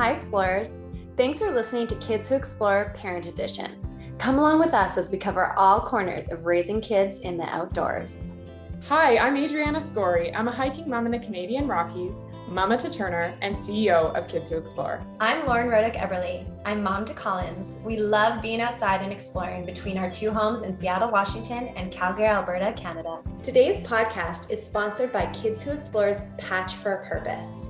Hi, Explorers. Thanks for listening to Kids Who Explore Parent Edition. Come along with us as we cover all corners of raising kids in the outdoors. Hi, I'm Adriana Scory. I'm a hiking mom in the Canadian Rockies, mama to Turner, and CEO of Kids Who Explore. I'm Lauren Rodick Eberly. I'm mom to Collins. We love being outside and exploring between our two homes in Seattle, Washington, and Calgary, Alberta, Canada. Today's podcast is sponsored by Kids Who Explore's Patch for a Purpose.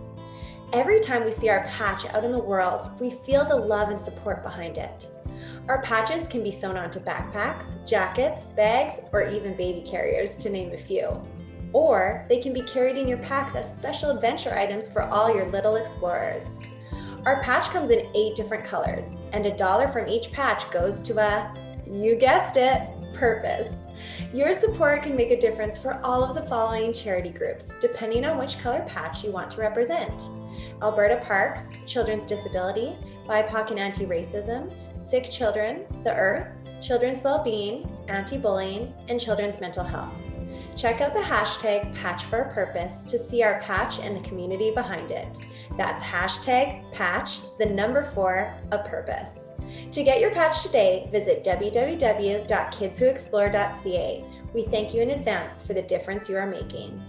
Every time we see our patch out in the world, we feel the love and support behind it. Our patches can be sewn onto backpacks, jackets, bags, or even baby carriers, to name a few. Or they can be carried in your packs as special adventure items for all your little explorers. Our patch comes in eight different colors, and a dollar from each patch goes to a, you guessed it, purpose. Your support can make a difference for all of the following charity groups, depending on which color patch you want to represent. Alberta Parks, Children's Disability, BIPOC and Anti Racism, Sick Children, The Earth, Children's Wellbeing, Anti Bullying, and Children's Mental Health. Check out the hashtag Patch for a Purpose to see our patch and the community behind it. That's hashtag patch, the number four, a purpose. To get your patch today, visit www.kidswhoexplore.ca. We thank you in advance for the difference you are making.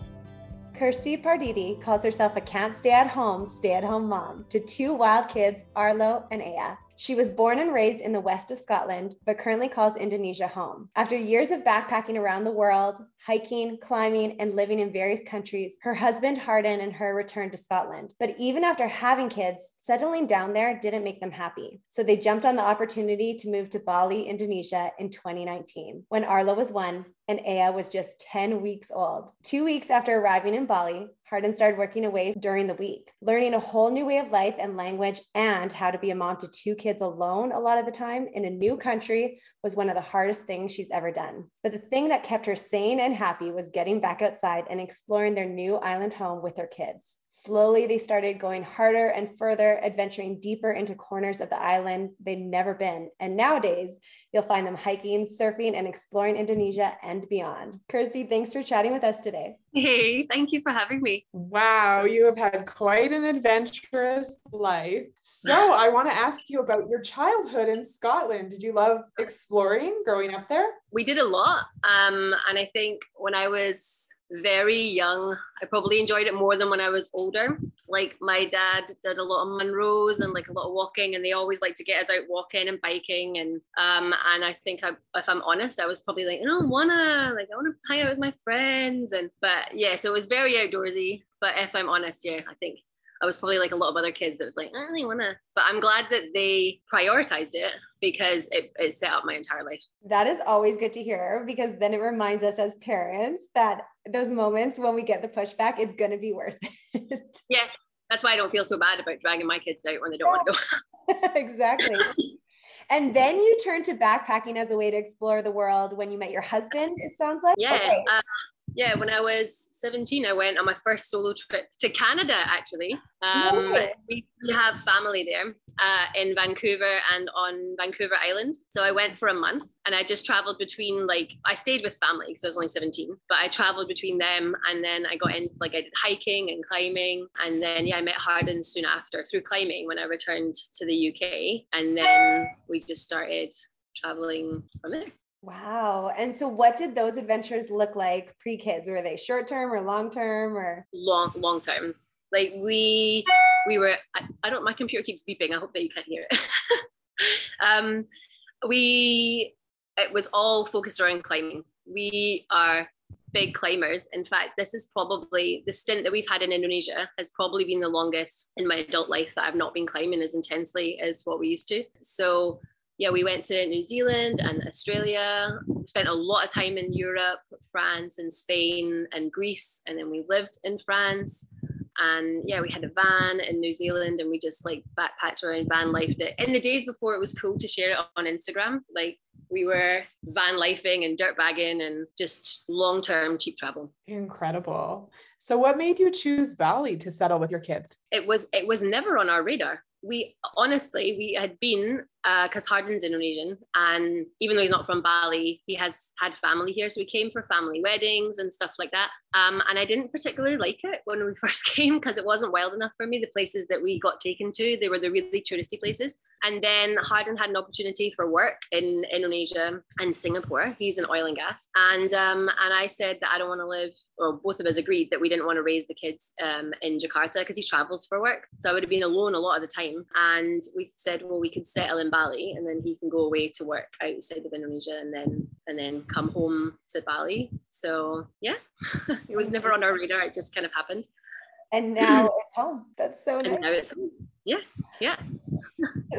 Kirsty Parditi calls herself a can't stay at home, stay at home mom to two wild kids, Arlo and Aya. She was born and raised in the west of Scotland, but currently calls Indonesia home. After years of backpacking around the world, hiking, climbing, and living in various countries, her husband Hardin and her returned to Scotland. But even after having kids, settling down there didn't make them happy. So they jumped on the opportunity to move to Bali, Indonesia in 2019 when Arlo was one and Aya was just 10 weeks old. Two weeks after arriving in Bali, Hardin started working away during the week, learning a whole new way of life and language and how to be a mom to two kids alone a lot of the time in a new country was one of the hardest things she's ever done. But the thing that kept her sane and happy was getting back outside and exploring their new island home with her kids. Slowly, they started going harder and further, adventuring deeper into corners of the island they'd never been. And nowadays, you'll find them hiking, surfing, and exploring Indonesia and beyond. Kirsty, thanks for chatting with us today. Hey, thank you for having me. Wow, you have had quite an adventurous life. So, I want to ask you about your childhood in Scotland. Did you love exploring growing up there? We did a lot. Um, and I think when I was very young. I probably enjoyed it more than when I was older. Like my dad did a lot of Munros and like a lot of walking, and they always like to get us out walking and biking. And um, and I think I, if I'm honest, I was probably like, I don't wanna like I wanna hang out with my friends. And but yeah, so it was very outdoorsy. But if I'm honest, yeah, I think I was probably like a lot of other kids that was like, I don't really want to, but I'm glad that they prioritized it because it, it set up my entire life. That is always good to hear because then it reminds us as parents that those moments when we get the pushback, it's going to be worth it. Yeah. That's why I don't feel so bad about dragging my kids out when they don't want to go. exactly. And then you turned to backpacking as a way to explore the world when you met your husband, it sounds like? Yeah. Okay. Uh, yeah, when I was 17, I went on my first solo trip to Canada, actually. Um, we, we, have family there uh, in Vancouver and on Vancouver Island. So I went for a month and I just traveled between, like, I stayed with family because I was only 17, but I traveled between them and then I got in, like, I did hiking and climbing. And then, yeah, I met Hardin soon after through climbing when I returned to the UK. And then we just started traveling from there. Wow. And so what did those adventures look like pre-kids? Were they short term or long term or long long term? Like we we were I, I don't my computer keeps beeping. I hope that you can't hear it. um we it was all focused around climbing. We are big climbers. In fact, this is probably the stint that we've had in Indonesia has probably been the longest in my adult life that I've not been climbing as intensely as what we used to. So yeah, we went to New Zealand and Australia, spent a lot of time in Europe, France and Spain and Greece. And then we lived in France. And yeah, we had a van in New Zealand and we just like backpacked around, van lifed it. In the days before it was cool to share it on Instagram, like we were van lifing and dirt bagging and just long term cheap travel. Incredible. So what made you choose Bali to settle with your kids? It was it was never on our radar we honestly we had been because uh, Hardin's Indonesian, and even though he's not from Bali, he has had family here. So we came for family weddings and stuff like that. Um, and I didn't particularly like it when we first came because it wasn't wild enough for me. The places that we got taken to, they were the really touristy places. And then Hardin had an opportunity for work in Indonesia and Singapore. He's in oil and gas, and um, and I said that I don't want to live or both of us agreed that we didn't want to raise the kids um, in Jakarta because he travels for work. So I would have been alone a lot of the time. And we said, well, we could settle in Bali and then he can go away to work outside of Indonesia and then and then come home to Bali. So yeah, it was never on our radar. It just kind of happened. And now it's home. That's so nice. Yeah, yeah.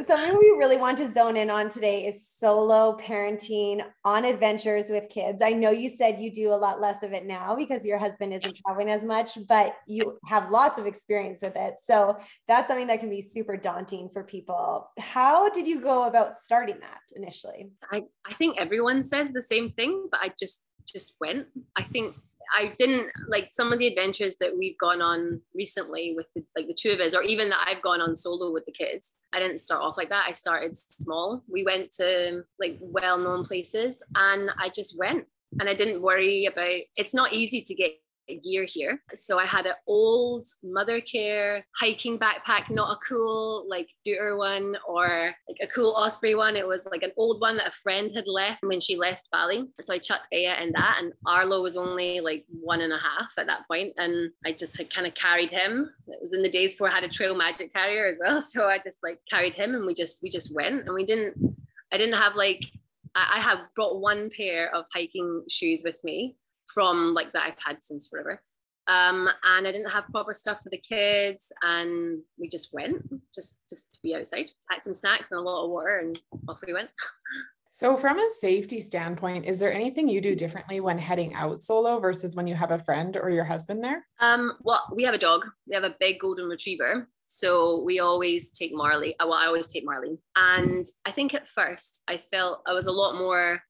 Something we really want to zone in on today is solo parenting on adventures with kids. I know you said you do a lot less of it now because your husband isn't traveling as much, but you have lots of experience with it. So that's something that can be super daunting for people. How did you go about starting that initially? I, I think everyone says the same thing, but I just just went. I think I didn't like some of the adventures that we've gone on recently with the, like the two of us, or even that I've gone on solo with the kids. I didn't start off like that. I started small. We went to like well known places and I just went and I didn't worry about it's not easy to get gear here. So I had an old Mothercare hiking backpack, not a cool like Deuter one or like a cool Osprey one. It was like an old one that a friend had left when she left Bali. So I chucked Aya in that, and Arlo was only like one and a half at that point, and I just had kind of carried him. It was in the days before I had a Trail Magic carrier as well, so I just like carried him, and we just we just went, and we didn't. I didn't have like I have brought one pair of hiking shoes with me from like that I've had since forever. Um, and I didn't have proper stuff for the kids, and we just went just just to be outside, had some snacks and a lot of water, and off we went. So, from a safety standpoint, is there anything you do differently when heading out solo versus when you have a friend or your husband there? Um, well, we have a dog. We have a big golden retriever. So we always take Marley. Uh, well, I always take Marley. And I think at first I felt I was a lot more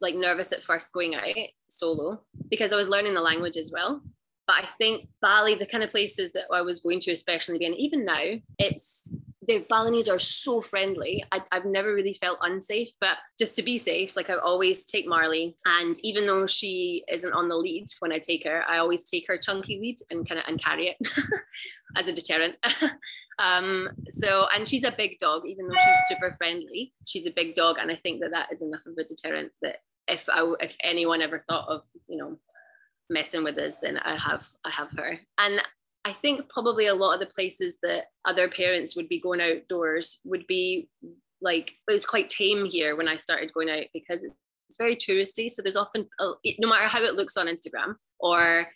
like nervous at first going out solo because I was learning the language as well. But I think Bali, the kind of places that I was going to, especially being even now, it's the Balinese are so friendly. I, have never really felt unsafe, but just to be safe, like I always take Marley, and even though she isn't on the lead when I take her, I always take her chunky lead and kind of and carry it as a deterrent. Um, so, and she's a big dog, even though she's super friendly. She's a big dog, and I think that that is enough of a deterrent that if I, if anyone ever thought of, you know, messing with us, then I have, I have her. And I think probably a lot of the places that other parents would be going outdoors would be like it was quite tame here when I started going out because it's very touristy. So there's often, no matter how it looks on Instagram or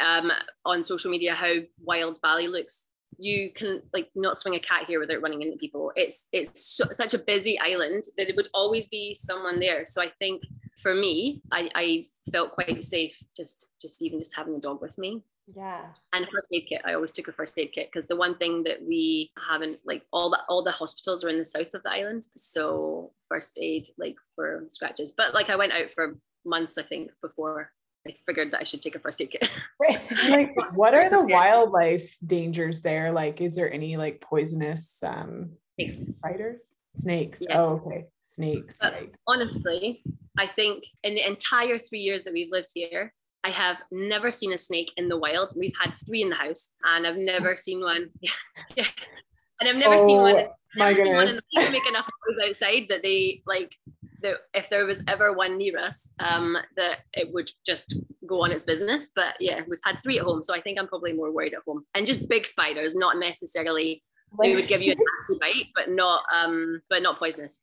um, on social media, how wild Bali looks, you can like not swing a cat here without running into people. It's it's so, such a busy island that it would always be someone there. So I think for me, I, I felt quite safe just just even just having a dog with me. Yeah. And first aid kit. I always took a first aid kit because the one thing that we haven't like all the all the hospitals are in the south of the island. So first aid like for scratches. But like I went out for months, I think, before I figured that I should take a first aid kit. like, what are the wildlife dangers there? Like, is there any like poisonous um snakes spiders? Snakes. Yeah. Oh, okay. Snakes. Right. Honestly, I think in the entire three years that we've lived here, I have never seen a snake in the wild. We've had three in the house, and I've never seen one. yeah. And I've never oh, seen one. My goodness. One, and people make enough noise outside that they like that if there was ever one near us, um, that it would just go on its business. But yeah, we've had three at home, so I think I'm probably more worried at home. And just big spiders, not necessarily they would give you a nasty bite, but not um, but not poisonous.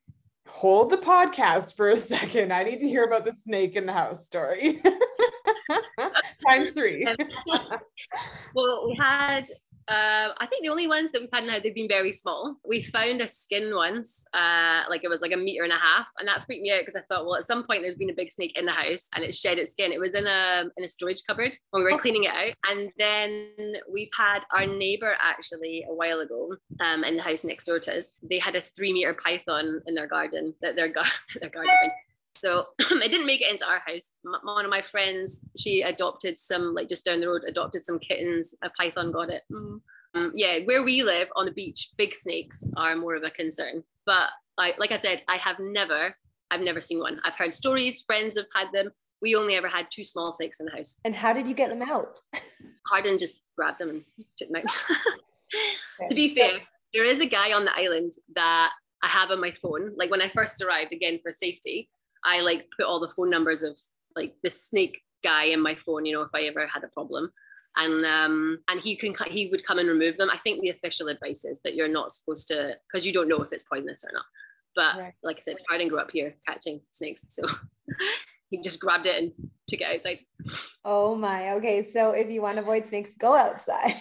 Hold the podcast for a second. I need to hear about the snake in the house story. Times three. well, we had uh, I think the only ones that we've had now, they've been very small. We found a skin once, uh, like it was like a meter and a half, and that freaked me out because I thought, well, at some point there's been a big snake in the house and it shed its skin. It was in a in a storage cupboard when we were cleaning it out, and then we've had our neighbor actually a while ago, um, in the house next door to us. They had a three meter python in their garden that their, gar- their garden. So it didn't make it into our house. One of my friends, she adopted some, like just down the road, adopted some kittens. A python got it. Mm. um, yeah, where we live on the beach, big snakes are more of a concern. But I, like I said, I have never, I've never seen one. I've heard stories, friends have had them. We only ever had two small snakes in the house. And how did you get them out? Hardin just grabbed them and took them out. to be fair, there is a guy on the island that I have on my phone. Like when I first arrived, again for safety, I like put all the phone numbers of like the snake guy in my phone. You know, if I ever had a problem, and um, and he can he would come and remove them. I think the official advice is that you're not supposed to because you don't know if it's poisonous or not. But right. like I said, I didn't grow up here catching snakes, so he just grabbed it and took it outside. Oh my. Okay. So if you want to avoid snakes, go outside.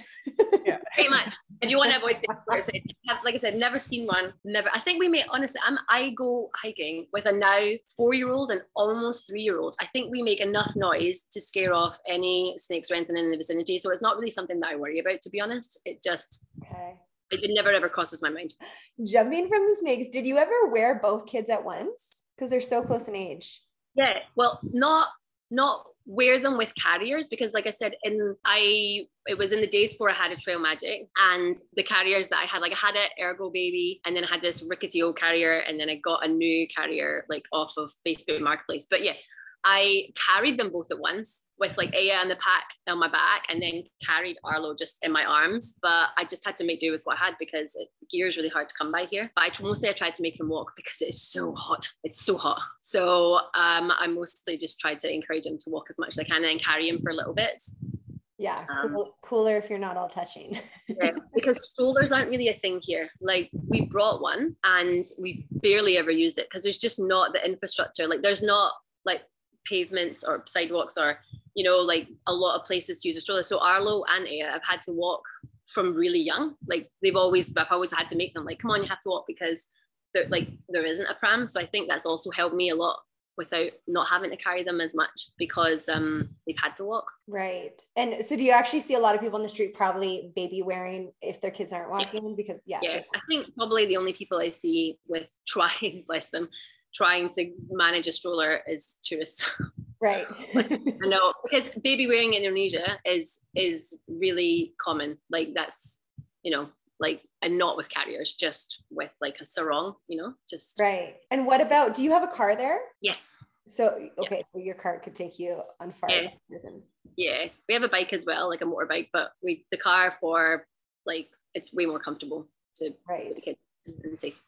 yeah. Pretty much. If you want to avoid snakes, outside. like I said, never seen one. Never. I think we may honestly, I'm, I go hiking with a now four year old and almost three year old. I think we make enough noise to scare off any snakes or anything in the vicinity. So it's not really something that I worry about, to be honest. It just, okay. it never ever crosses my mind. Jumping from the snakes, did you ever wear both kids at once? Because they're so close in age. Yeah, well, not not wear them with carriers because like i said in i it was in the days before i had a trail magic and the carriers that i had like i had an Ergobaby and then i had this rickety old carrier and then i got a new carrier like off of facebook marketplace. But yeah I carried them both at once with like Aya and the pack on my back and then carried Arlo just in my arms. But I just had to make do with what I had because it, gear is really hard to come by here. But I mostly I tried to make him walk because it is so hot. It's so hot. So um, I mostly just tried to encourage him to walk as much as I can and carry him for little bits. Yeah, um, cool, cooler if you're not all touching. yeah, because strollers aren't really a thing here. Like we brought one and we barely ever used it because there's just not the infrastructure. Like there's not like pavements or sidewalks or you know like a lot of places to use a stroller so arlo and aya have had to walk from really young. Like they've always i've always had to make them like come on you have to walk because there like there isn't a pram. So i think that's also helped me a lot without not having to carry them as much because um they've had to walk. Right. And so do you actually see a lot of people on the street probably baby wearing if their kids aren't walking? Yeah. because yeah. Yeah. I think probably the only people i see with trying bless them trying to manage a stroller is tourists. Right. like, I know because baby wearing in Indonesia is is really common. Like that's you know like and not with carriers, just with like a sarong. You know, just right. And what about? Do you have a car there? Yes. So okay, yeah. so your car could take you on far. Yeah. yeah, we have a bike as well, like a motorbike, but we the car for like it's way more comfortable to right. the kids and safe.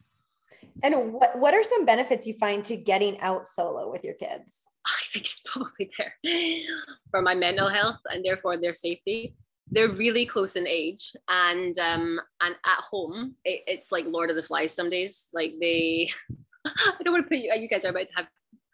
And what, what are some benefits you find to getting out solo with your kids? I think it's probably there for my mental health and therefore their safety. They're really close in age, and um, and at home it, it's like Lord of the Flies. Some days, like they, I don't want to put you. You guys are about to have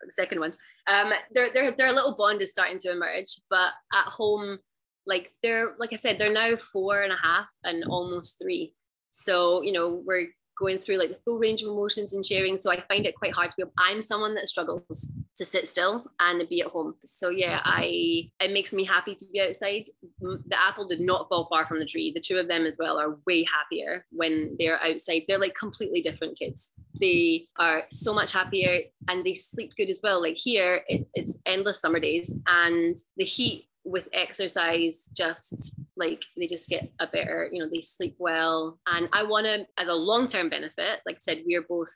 second ones. Um, their their their little bond is starting to emerge, but at home, like they're like I said, they're now four and a half and almost three. So you know we're going through like the full range of emotions and sharing. So I find it quite hard to be. I'm someone that struggles to sit still and be at home. So yeah, I it makes me happy to be outside. The apple did not fall far from the tree. The two of them as well are way happier when they're outside. They're like completely different kids. They are so much happier and they sleep good as well. Like here, it, it's endless summer days and the heat with exercise just like they just get a better you know they sleep well. And i want to as a long-term benefit. Like i said we are both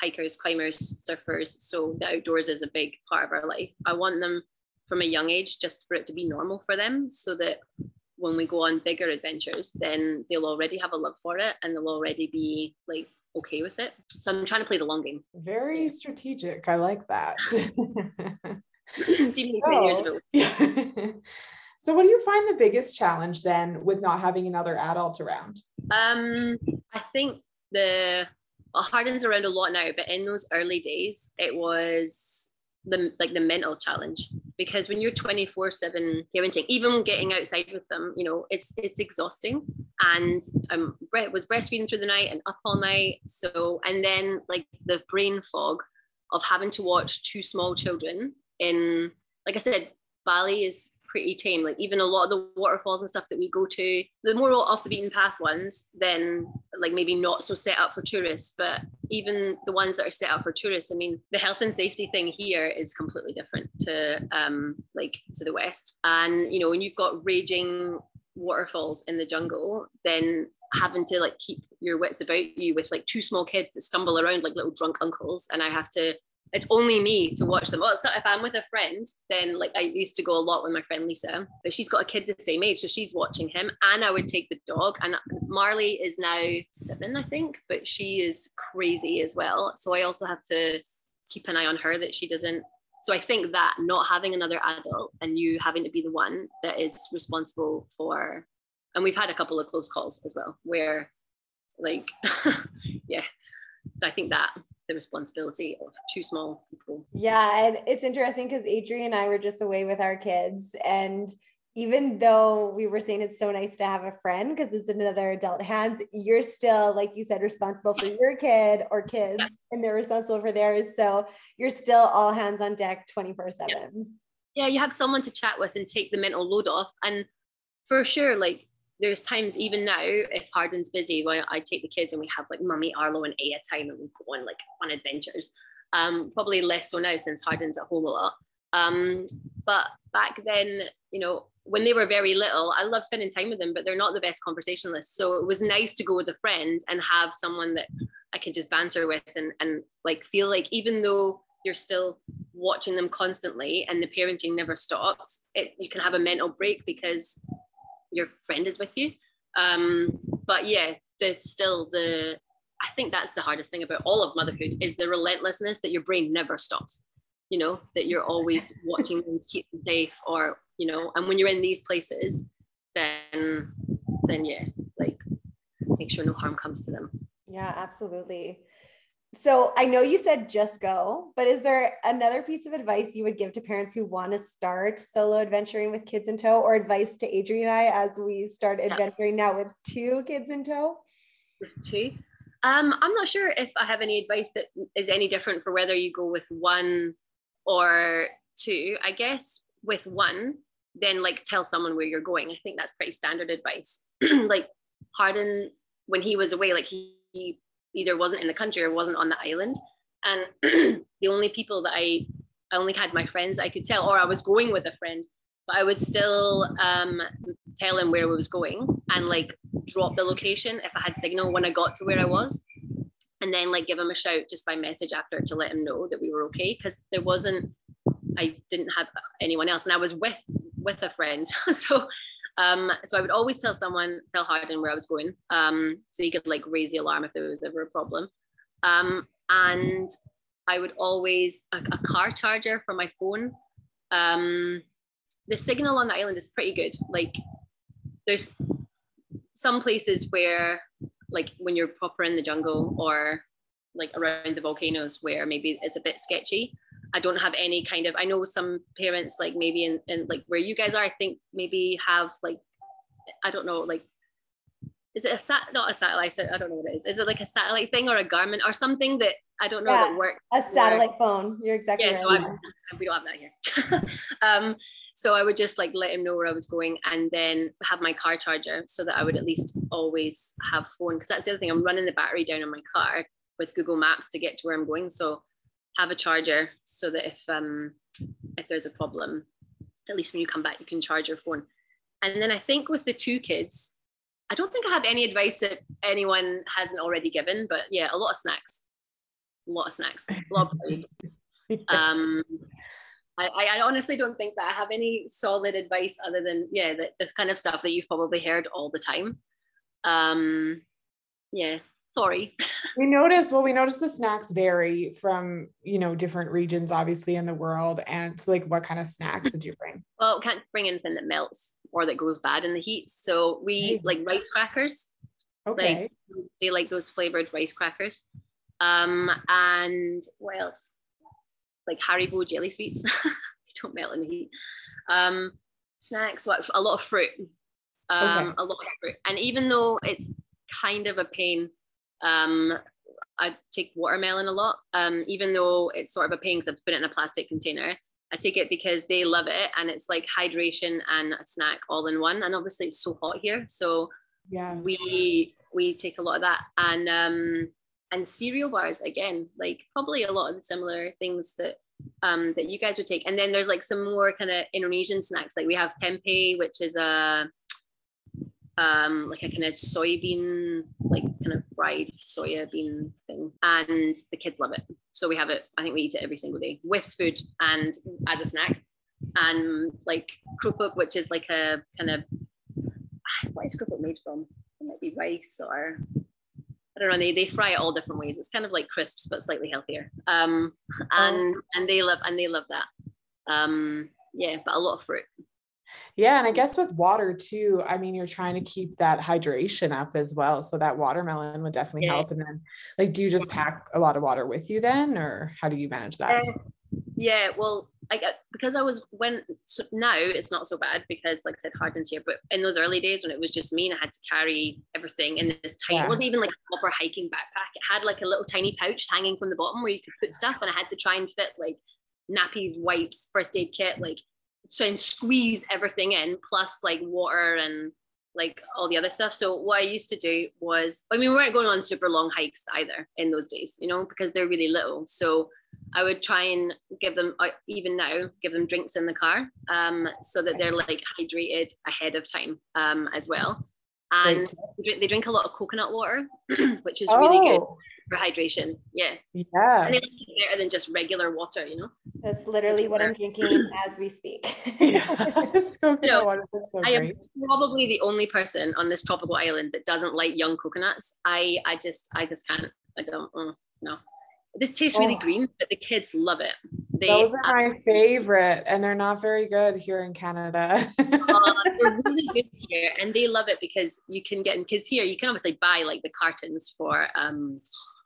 hikers climbers surfers so the outdoors is a big part of our life. I want them from a young age just for it to be normal for them so that when we go on bigger adventures then they'll already have a love for it and they'll already be like okay with it. So i'm trying to play the long game. Very strategic. I like that oh. so what do you find the biggest challenge then with not having another adult around? Um i think the well, Hardin's around a lot now, but in those early days, it was the like the mental challenge. Because when you're 24 7 parenting even getting outside with them you know it's it's exhausting. And um was breastfeeding through the night and up all night. So and then like the brain fog of having to watch two small children in like I said, Bali is pretty tame. Like even a lot of the waterfalls and stuff that we go to, the more off the beaten path ones, then like maybe not so set up for tourists. But even the ones that are set up for tourists, I mean, the health and safety thing here is completely different to um like to the west. And you know, when you've got raging waterfalls in the jungle then having to like keep your wits about you with like two small kids that stumble around like little drunk uncles and I have to it's only me to watch them. Well, so if I'm with a friend, then like I used to go a lot with my friend Lisa, but she's got a kid the same age, so she's watching him, and I would take the dog. And Marley is now seven, I think, but she is crazy as well. So I also have to keep an eye on her that she doesn't. So I think that not having another adult and you having to be the one that is responsible for, and we've had a couple of close calls as well, where like, yeah, I think that the responsibility of two small people. Yeah, and it's interesting because Adrian and I were just away with our kids, and even though we were saying it's so nice to have a friend because it's another adult hands, you're still, like you said, responsible for your kid or kids, yeah. and they're responsible for theirs. So you're still all hands on deck 24 7. Yeah, you have someone to chat with and take the mental load off. And for sure, like there's times even now if Hardin's busy when I take the kids and we have like mummy Arlo and Aya time and we go on like on adventures. Um, probably less so now since Hardin's at home a lot. Um, but back then, you know, when they were very little, I love spending time with them, but they're not the best conversationalists. So it was nice to go with a friend and have someone that I could just banter with and and like feel like even though you're still watching them constantly and the parenting never stops, it, you can have a mental break because your friend is with you. Um, but yeah, the still the I think that's the hardest thing about all of motherhood is the relentlessness that your brain never stops. You know, that you're always watching them keep them safe or, you know, and when you're in these places, then then yeah, like make sure no harm comes to them. Yeah, absolutely. So I know you said just go, but is there another piece of advice you would give to parents who want to start solo adventuring with kids in tow, or advice to Adrian and I as we start adventuring now with two kids in tow? With two, um, I'm not sure if I have any advice that is any different for whether you go with one or two. I guess with one, then like tell someone where you're going. I think that's pretty standard advice. like Hardin, when he was away, like he, he either wasn't in the country or wasn't on the island. And the only people that I, I only had my friends I could tell, or I was going with a friend, but I would still um, tell him where I was going and like drop the location if I had signal when I got to where I was. And then like give him a shout just by message after to let him know that we were okay. Cause there wasn't, I didn't have anyone else. And I was with, with a friend. so um, so I would always tell someone, tell Hardin where I was going, um, so he could like raise the alarm if there was ever a problem. Um, and I would always a, a car charger for my phone. Um, the signal on the island is pretty good. Like there's some places where like when you're proper in the jungle or like around the volcanoes where maybe it's a bit sketchy I don't have any kind of, I know some parents like maybe in, in like where you guys are, I think maybe have like, I don't know, like, is it a sat, not a satellite, I don't know what it is. Is it like a satellite thing or a Garmin or something that I don't know yeah, that works? A satellite phone. You're exactly yeah, right. So we don't have that here. um, so I would just like let him know where I was going and then have my car charger so that I would at least always have phone. Cause that's the other thing. I'm running the battery down on my car with Google Maps to get to where I'm going. So have a charger so that if um if there's a problem at least when you come back you can charge your phone. And then i think with the two kids i don't think i have any advice that anyone hasn't already given but yeah a lot of snacks. A lot of snacks. A lot of um I, I honestly don't think that I have any solid advice other than yeah the, the kind of stuff that you've probably heard all the time. Um, yeah, sorry. We noticed well we noticed the snacks vary from you know different regions obviously in the world. And so like what kind of snacks did you bring? Well can't bring anything that melts or that goes bad in the heat. So we nice. like rice crackers. Okay. like, they like those flavored rice crackers. Um and what else? Like haribo jelly sweets. They don't melt in the heat. Um snacks what a lot of fruit. Um okay. a lot of fruit. And even though it's kind of a pain um, I take watermelon a lot, um, even though it's sort of a pain because I have to put it in a plastic container. I take it because they love it and it's like hydration and a snack all in one. And obviously it's so hot here. So yeah, we we take a lot of that. And um and cereal bars again, like probably a lot of the similar things that um that you guys would take. And then there's like some more kind of Indonesian snacks. Like we have tempeh, which is a um, like a kind of soybean, like kind of fried soya bean thing, and the kids love it. So we have it. I think we eat it every single day with food and as a snack, and like krupuk, which is like a kind of what is krupuk made from? It might be rice or I don't know. They, they fry it all different ways. It's kind of like crisps, but slightly healthier. Um, and oh. and they love and they love that. Um, yeah, but a lot of fruit. Yeah, and I guess with water too, I mean, you're trying to keep that hydration up as well. So that watermelon would definitely yeah. help. And then, like, do you just pack a lot of water with you then, or how do you manage that? Uh, yeah, well, I got because I was when so now it's not so bad because, like I said, Hardin's here. But in those early days when it was just me and I had to carry everything in this tiny, yeah. it wasn't even like a proper hiking backpack. It had like a little tiny pouch hanging from the bottom where you could put stuff, and I had to try and fit like nappies, wipes, first aid kit, like try and squeeze everything in, plus like water and like all the other stuff. So what I used to do was, I mean, we weren't going on super long hikes either in those days, you know, because they're really little. So I would try and give them, even now, give them drinks in the car, um, so that they're like hydrated ahead of time um, as well. And they drink a lot of coconut water, which is really oh. good for hydration. Yeah. Yeah. And it's better than just regular water, you know? That's literally what I'm drinking as we speak. yeah. so I am probably the only person on this tropical island that doesn't like young coconuts. I I just I just can't. I don't uh, no. This tastes really oh. green, but the kids love it. They, Those are my favorite, and they're not very good here in Canada. uh, they're really good here, and they love it because you can get because here you can obviously buy like the cartons for um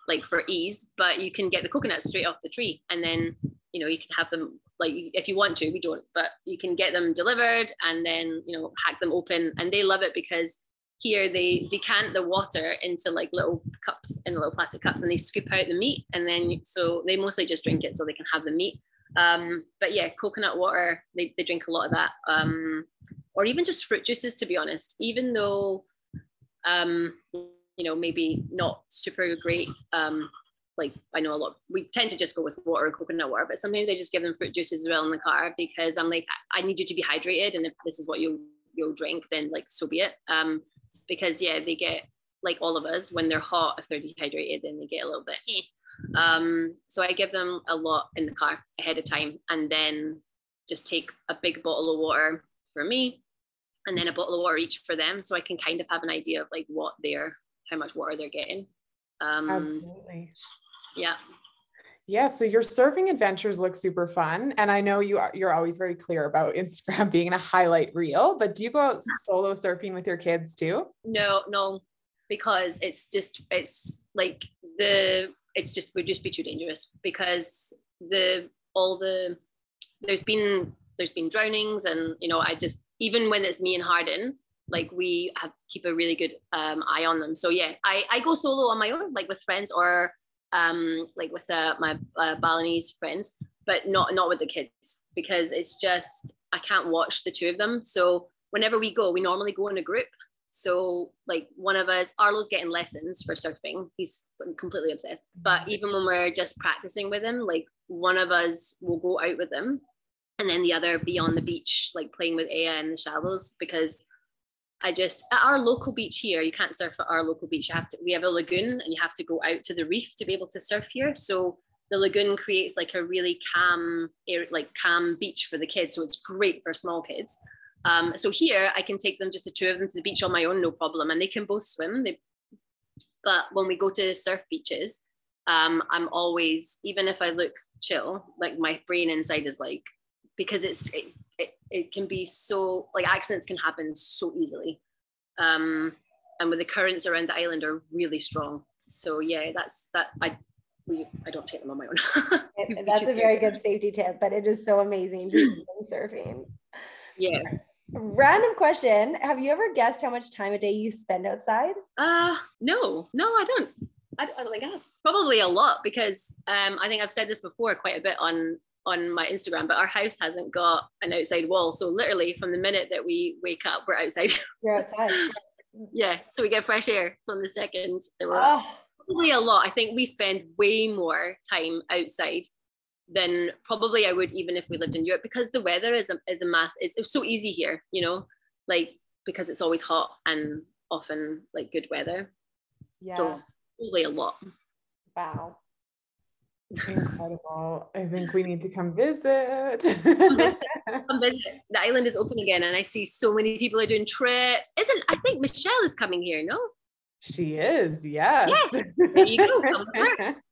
like for ease, but you can get the coconuts straight off the tree and then you know you can have them like if you want to we don't but you can get them delivered and then you know hack them open and they love it because here they decant the water into like little cups in little plastic cups and they scoop out the meat and then so they mostly just drink it so they can have the meat um, but yeah coconut water they, they drink a lot of that um, or even just fruit juices to be honest even though um, you know, maybe not super great. Um, like I know a lot, we tend to just go with water and coconut water, but sometimes I just give them fruit juices as well in the car because I'm like, I need you to be hydrated. And if this is what you, you'll drink, then like, so be it. Um, because yeah, they get like all of us when they're hot, if they're dehydrated, then they get a little bit, eh. um, so I give them a lot in the car ahead of time and then just take a big bottle of water for me and then a bottle of water each for them so I can kind of have an idea of like what they're how much water they're getting. Um, Absolutely. Yeah. Yeah, so your surfing adventures look super fun, and I know you are you're always very clear about Instagram being a highlight reel. But do you go out solo surfing with your kids too? No, no, because it's just it's like the it's just would just be too dangerous because the all the there's been there's been drownings and you know I just even when it's me and Hardin like we have keep a really good um, eye on them so yeah I, I go solo on my own like with friends or um, like with uh, my uh, Balinese friends but not not with the kids because it's just I can't watch the two of them. So whenever we go we normally go in a group. So like one of us Arlo's getting lessons for surfing. He's completely obsessed. But even when we're just practicing with him like one of us will go out with them and then the other be on the beach like playing with Aya in the shallows because I just at our local beach here, you can't surf at our local beach. You have to we have a lagoon and you have to go out to the reef to be able to surf here. So the lagoon creates like a really calm air, like calm beach for the kids. So it's great for small kids. Um, so here I can take them just the two of them to the beach on my own, no problem. And they can both swim. They, but when we go to surf beaches, um, I'm always, even if I look chill, like my brain inside is like, because it's it, it, it can be so like accidents can happen so easily um and with the currents around the island are really strong so yeah that's that i we i don't take them on my own that's a very good safety tip but it is so amazing see surfing yeah Random question. Have you ever guessed how much time a day you spend outside? Uh no, no, I don't. I, I don't think I have. Probably a lot because um, I think I've said this before quite a bit on on my Instagram, but our house hasn't got an outside wall. So literally from the minute that we wake up, we're outside. You're outside. yeah. So we get fresh air from the second that we're oh. probably a lot. I think we spend way more time outside than probably I would even if we lived in Europe because the weather is a, is a mass. It's, it's so easy here, you know, like because it's always hot and often like good weather. Yeah. So probably a lot. wow. Incredible. I think we need to come visit. Come visit. The island is open again, and I see so many people are doing trips. Isn't I think Michelle is coming here? No. she is, yes. Yes. There you go. Come.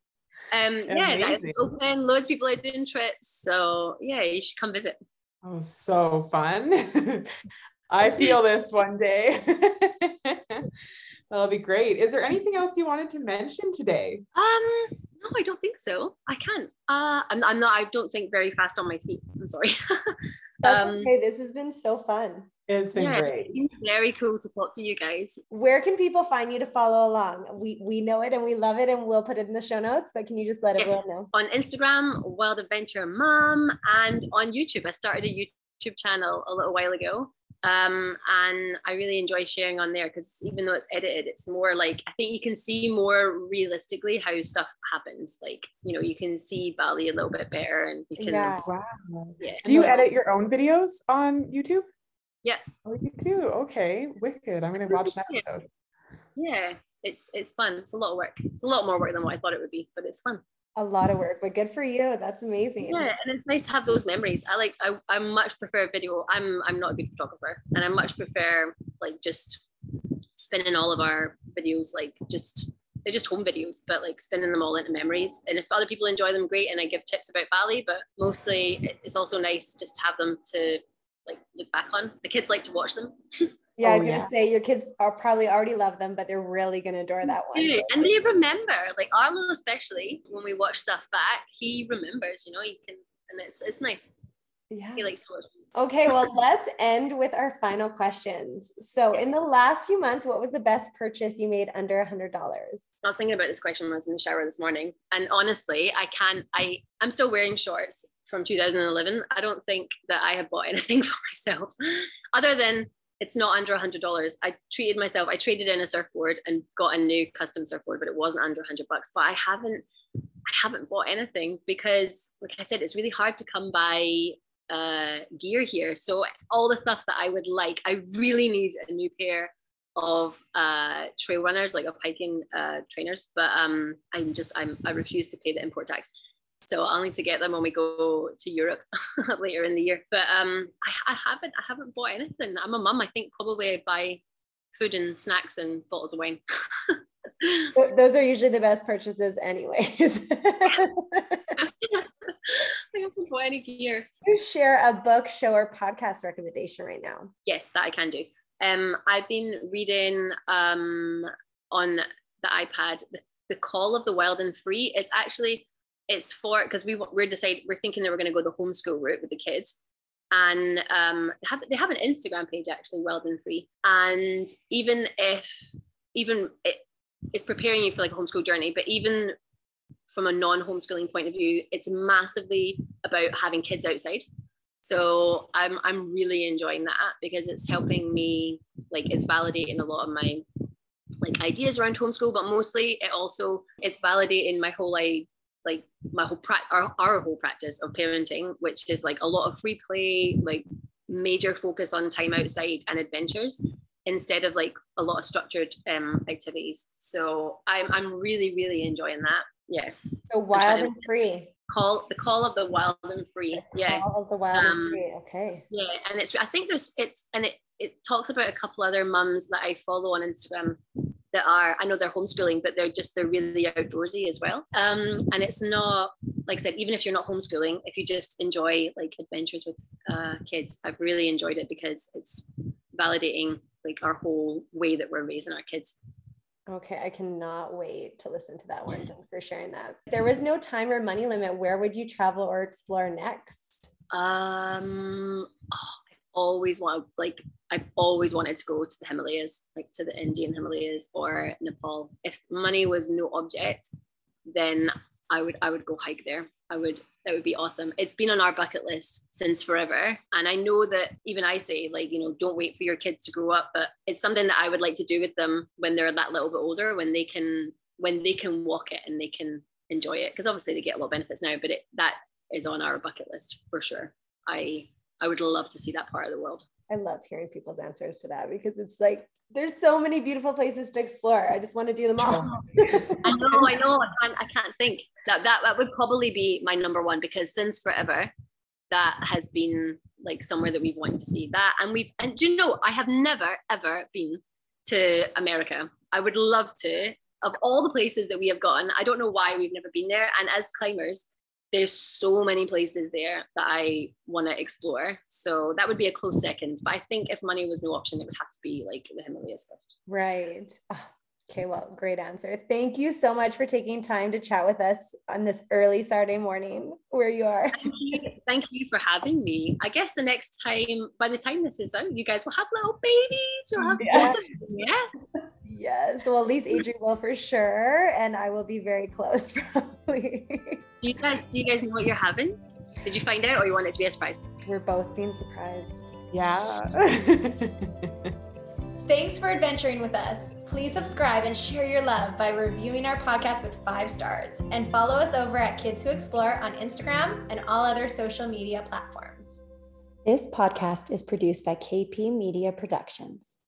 Um, yeah, the island's open. Loads of people are doing trips. So yeah, you should come visit. Oh, so fun. I feel this one day. That'll be great. Is there anything else you wanted to mention today? Um, no, I don't think so. I can't. Uh, I'm, I'm not. I don't think very fast on my feet. I'm sorry. That's um, okay. This has been so fun. It's been yeah, great. it's been very cool to talk to you guys. Where can people find you to follow along? We we know it and we love it and we'll put it in the show notes, but can you just let Yes. everyone know? On Instagram, Wild Adventure Mom, and on YouTube. I started a YouTube channel a little while ago. Um, and I really enjoy sharing on there because even though it's edited, it's more like I think you can see more realistically how stuff happens. Like, you know, you can see Bali a little bit better and you can Yeah. Wow. yeah. Do you edit your own videos on YouTube? Yeah. Oh, you do? Okay. Wicked. I'm going to watch an episode. Yeah, it's it's fun. It's a lot of work. It's a lot more work than what I thought it would be, but it's fun. A lot of work, but good for you. That's amazing. Yeah, and it's nice to have those memories. I like I, I much prefer video. I'm I'm not a good photographer, and I much prefer like just spinning all of our videos like just they're just home videos, but like spinning them all into memories. And if other people enjoy them, great. And I give tips about Bali, but mostly it's also nice just to have them to like look back on. The kids like to watch them. Yeah, I Oh, was gonna yeah. say your kids are probably already love them, but they're really gonna adore that one. Yeah, and they remember, like Arlo especially, when we watch stuff back, he remembers, you know, he can and it's it's nice. Yeah. He likes to watch. Okay, well, let's end with our final questions. So, in the last few months, what was the best purchase you made under a hundred dollars? I was thinking about this question when I was in the shower this morning, and honestly, I can't. I I'm still wearing shorts from 2011. I don't think that I have bought anything for myself, other than it's not under a hundred dollars. I treated myself. I traded in a surfboard and got a new custom surfboard, but it wasn't under a hundred bucks. But I haven't. I haven't bought anything because, like I said, it's really hard to come by uh, gear here. So all the stuff that I would like, I really need a new pair of uh, trail runners, like of hiking uh, trainers. But um, I'm just I'm I refuse to pay the import tax. So I'll need to get them when we go to Europe later in the year. But um, I, I haven't I haven't bought anything. I'm a mum. I think probably I buy food and snacks and bottles of wine. Those are usually the best purchases, anyways. I haven't bought any gear. you share a book, show, or podcast recommendation right now. Yes, that I can do. Um, I've been reading um, on the iPad the, the Call of the Wild and Free. It's actually it's for because we we're decided we're thinking that we're going to go the homeschool route with the kids, and um, they have they have an Instagram page actually, Wild and Free, and even if even it, it's preparing you for like a homeschool journey, but even from a non-homeschooling point of view, it's massively about having kids outside. So I'm I'm really enjoying that because it's helping me like it's validating a lot of my like ideas around homeschool, but mostly it also it's validating my whole like like my whole pra- our, our whole practice of parenting, which is like a lot of free play, like major focus on time outside and adventures instead of like a lot of structured um activities. So I'm I'm really really enjoying that. Yeah. So wild and free. Call the call of the wild and free. Yeah. Call of the wild Um, and free. Okay. Yeah, and it's I think there's it's and it it talks about a couple other mums that I follow on Instagram that are I know they're homeschooling, but they're just they're really outdoorsy as well. Um, and it's not like I said, even if you're not homeschooling, if you just enjoy like adventures with uh, kids, I've really enjoyed it because it's validating like our whole way that we're raising our kids. Okay, I cannot wait to listen to that one. Thanks for sharing that. There was no time or money limit. Where would you travel or explore next? Um, oh, I always want like I've always wanted to go to the Himalayas, like to the Indian Himalayas or Nepal. If money was no object, then I would I would go hike there. I would that would be awesome. It's been on our bucket list since forever. And I know that even I say, like, you know, don't wait for your kids to grow up, but it's something that I would like to do with them when they're that little bit older, when they can when they can walk it and they can enjoy it. Because obviously they get a lot of benefits now, but it that is on our bucket list for sure. I I would love to see that part of the world. I love hearing people's answers to that because it's like there's so many beautiful places to explore. I just want to do them all. I know, I know. I can't, I can't think that, that that would probably be my number one because since forever, that has been like somewhere that we've wanted to see that. And we've and do you know I have never ever been to America. I would love to. Of all the places that we have gone, I don't know why we've never been there. And as climbers, there's so many places there that I want to explore. So that would be a close second. But I think if money was no option, it would have to be like the Himalayas. Right. Oh, okay, well, great answer. Thank you so much for taking time to chat with us on this early Saturday morning where you are. Thank you, Thank you for having me. I guess the next time, by the time this is out, you guys will have little babies. You'll have Yeah. yeah. Yes. Well, at least Adri will for sure. And I will be very close probably. Do you guys do you guys know what you're having? Did you find out or you want it to be a surprise? We're both being surprised. Yeah. Thanks for adventuring with us. Please subscribe and share your love by reviewing our podcast with five stars and follow us over at Kids Who Explore on Instagram and all other social media platforms. This podcast is produced by KP Media Productions.